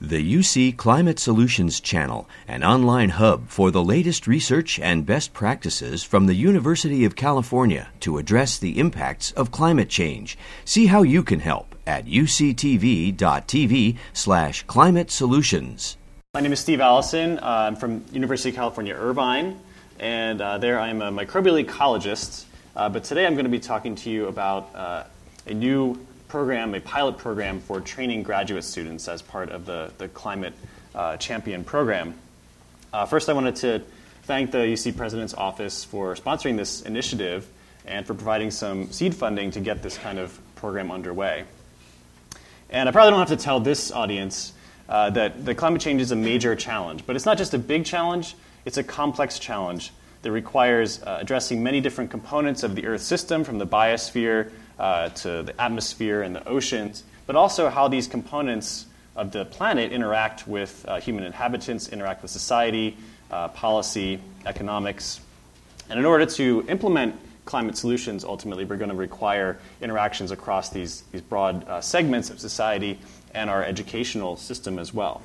The UC Climate Solutions Channel, an online hub for the latest research and best practices from the University of California to address the impacts of climate change. See how you can help at uctv.tv slash climate solutions. My name is Steve Allison. Uh, I'm from University of California, Irvine, and uh, there I am a microbial ecologist. Uh, but today I'm going to be talking to you about uh, a new program, a pilot program for training graduate students as part of the, the Climate uh, Champion program. Uh, first, I wanted to thank the UC President's Office for sponsoring this initiative and for providing some seed funding to get this kind of program underway. And I probably don't have to tell this audience uh, that, that climate change is a major challenge, but it's not just a big challenge, it's a complex challenge that requires uh, addressing many different components of the Earth system, from the biosphere uh, to the atmosphere and the oceans, but also how these components of the planet interact with uh, human inhabitants, interact with society, uh, policy, economics. And in order to implement climate solutions, ultimately, we're going to require interactions across these, these broad uh, segments of society and our educational system as well.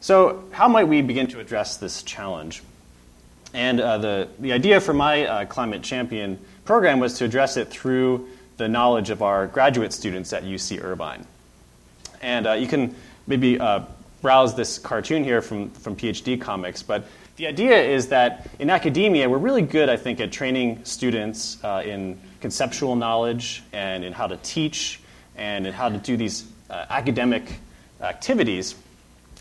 So, how might we begin to address this challenge? And uh, the, the idea for my uh, Climate Champion program was to address it through the knowledge of our graduate students at UC Irvine. And uh, you can maybe uh, browse this cartoon here from, from PhD Comics, but the idea is that in academia, we're really good, I think, at training students uh, in conceptual knowledge and in how to teach and in how to do these uh, academic activities.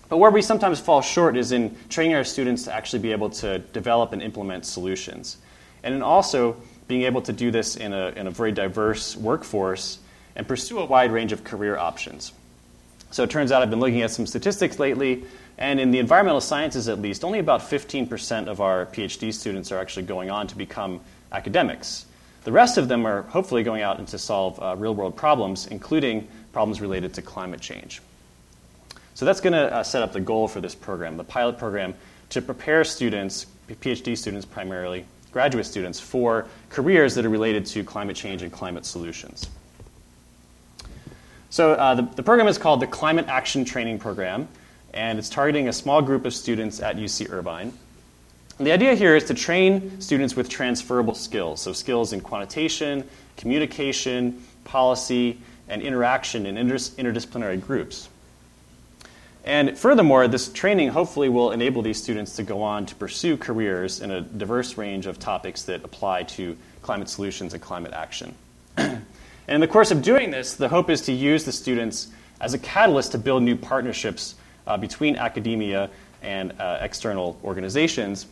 But where we sometimes fall short is in training our students to actually be able to develop and implement solutions. And also being able to do this in a, in a very diverse workforce and pursue a wide range of career options. So it turns out I've been looking at some statistics lately, and in the environmental sciences at least, only about 15% of our PhD students are actually going on to become academics. The rest of them are hopefully going out and to solve uh, real world problems, including problems related to climate change. So that's going to uh, set up the goal for this program, the pilot program, to prepare students, PhD students primarily, graduate students, for careers that are related to climate change and climate solutions. So uh, the, the program is called the Climate Action Training Program, and it's targeting a small group of students at UC Irvine. And the idea here is to train students with transferable skills, so skills in quantitation, communication, policy, and interaction in interdisciplinary groups. And furthermore, this training hopefully will enable these students to go on to pursue careers in a diverse range of topics that apply to climate solutions and climate action. and in the course of doing this, the hope is to use the students as a catalyst to build new partnerships uh, between academia and uh, external organizations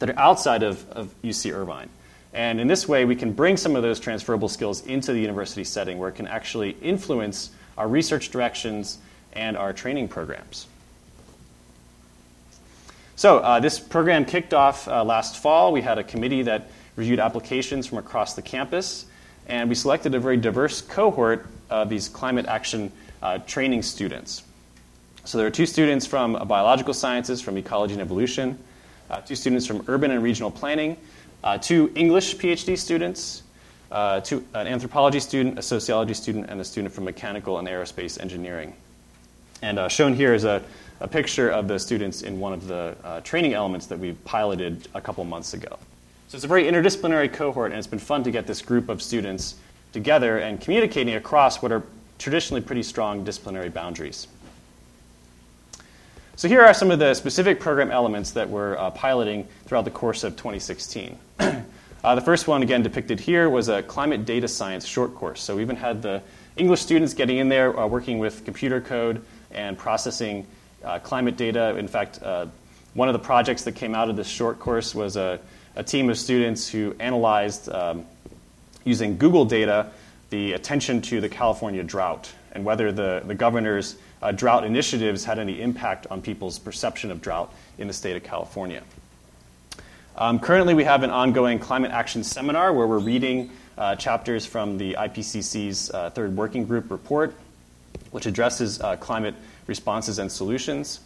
that are outside of, of UC Irvine. And in this way, we can bring some of those transferable skills into the university setting where it can actually influence our research directions and our training programs. So, uh, this program kicked off uh, last fall. We had a committee that reviewed applications from across the campus, and we selected a very diverse cohort of these climate action uh, training students. So, there are two students from biological sciences, from ecology and evolution, uh, two students from urban and regional planning, uh, two English PhD students, uh, two, an anthropology student, a sociology student, and a student from mechanical and aerospace engineering. And uh, shown here is a, a, picture of the students in one of the uh, training elements that we piloted a couple months ago. So it's a very interdisciplinary cohort, and it's been fun to get this group of students together and communicating across what are traditionally pretty strong disciplinary boundaries. So here are some of the specific program elements that we're uh, piloting throughout the course of 2016. uh, the first one, again depicted here, was a climate data science short course. So we even had the English students getting in there, uh, working with computer code and processing uh, climate data. In fact, uh, one of the projects that came out of this short course was a, a team of students who analyzed, um, using Google data, the attention to the California drought and whether the, the governor's uh, drought initiatives had any impact on people's perception of drought in the state of California. Um, currently, we have an ongoing climate action seminar where we're reading uh, chapters from the IPCC's uh, third working group report which addresses uh, climate responses and solutions.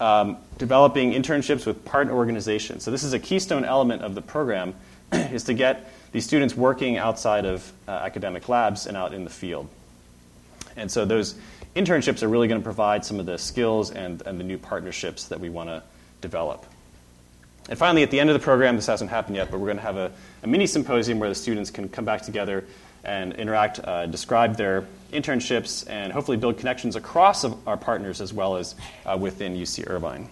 Um, developing internships with partner organizations. So this is a keystone element of the program, is to get these students working outside of uh, academic labs and out in the field. And so those internships are really going to provide some of the skills and, and the new partnerships that we want to develop. And finally, at the end of the program, this hasn't happened yet, but we're going to have a, a mini symposium where the students can come back together and interact, uh, describe their internships, and hopefully build connections across our partners as well as uh, within UC Irvine.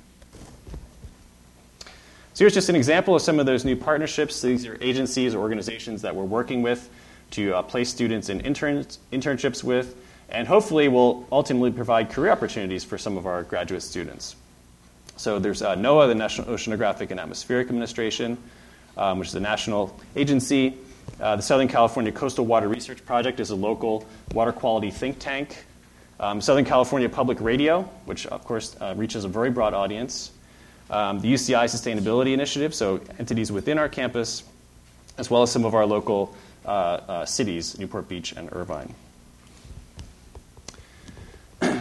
So here's just an example of some of those new partnerships. These are agencies or organizations that we're working with to uh, place students in interns, internships with, and hopefully will ultimately provide career opportunities for some of our graduate students. So there's uh, NOAA, the National Oceanographic and Atmospheric Administration, um, which is a national agency. Uh, the Southern California Coastal Water Research Project is a local water quality think tank. Um, Southern California Public Radio, which of course uh, reaches a very broad audience. Um, the UCI Sustainability Initiative, so entities within our campus, as well as some of our local uh, uh, cities, Newport Beach and Irvine.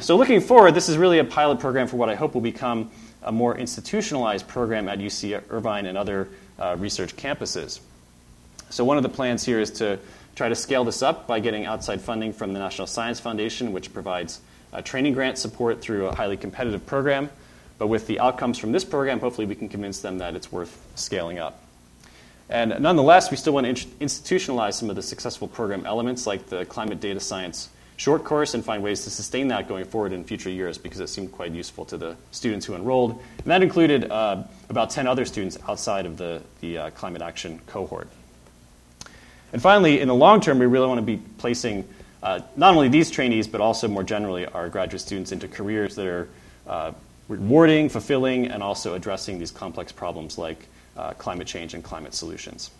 so, looking forward, this is really a pilot program for what I hope will become a more institutionalized program at UC Irvine and other uh, research campuses. So, one of the plans here is to try to scale this up by getting outside funding from the National Science Foundation, which provides uh, training grant support through a highly competitive program. But with the outcomes from this program, hopefully we can convince them that it's worth scaling up. And nonetheless, we still want to institutionalize some of the successful program elements like the climate data science short course and find ways to sustain that going forward in future years because it seemed quite useful to the students who enrolled. And that included uh, about 10 other students outside of the, the uh, climate action cohort. And finally, in the long term, we really want to be placing uh, not only these trainees, but also more generally our graduate students into careers that are uh, rewarding, fulfilling, and also addressing these complex problems like uh, climate change and climate solutions.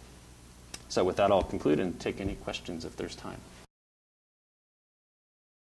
So, with that, I'll conclude and take any questions if there's time.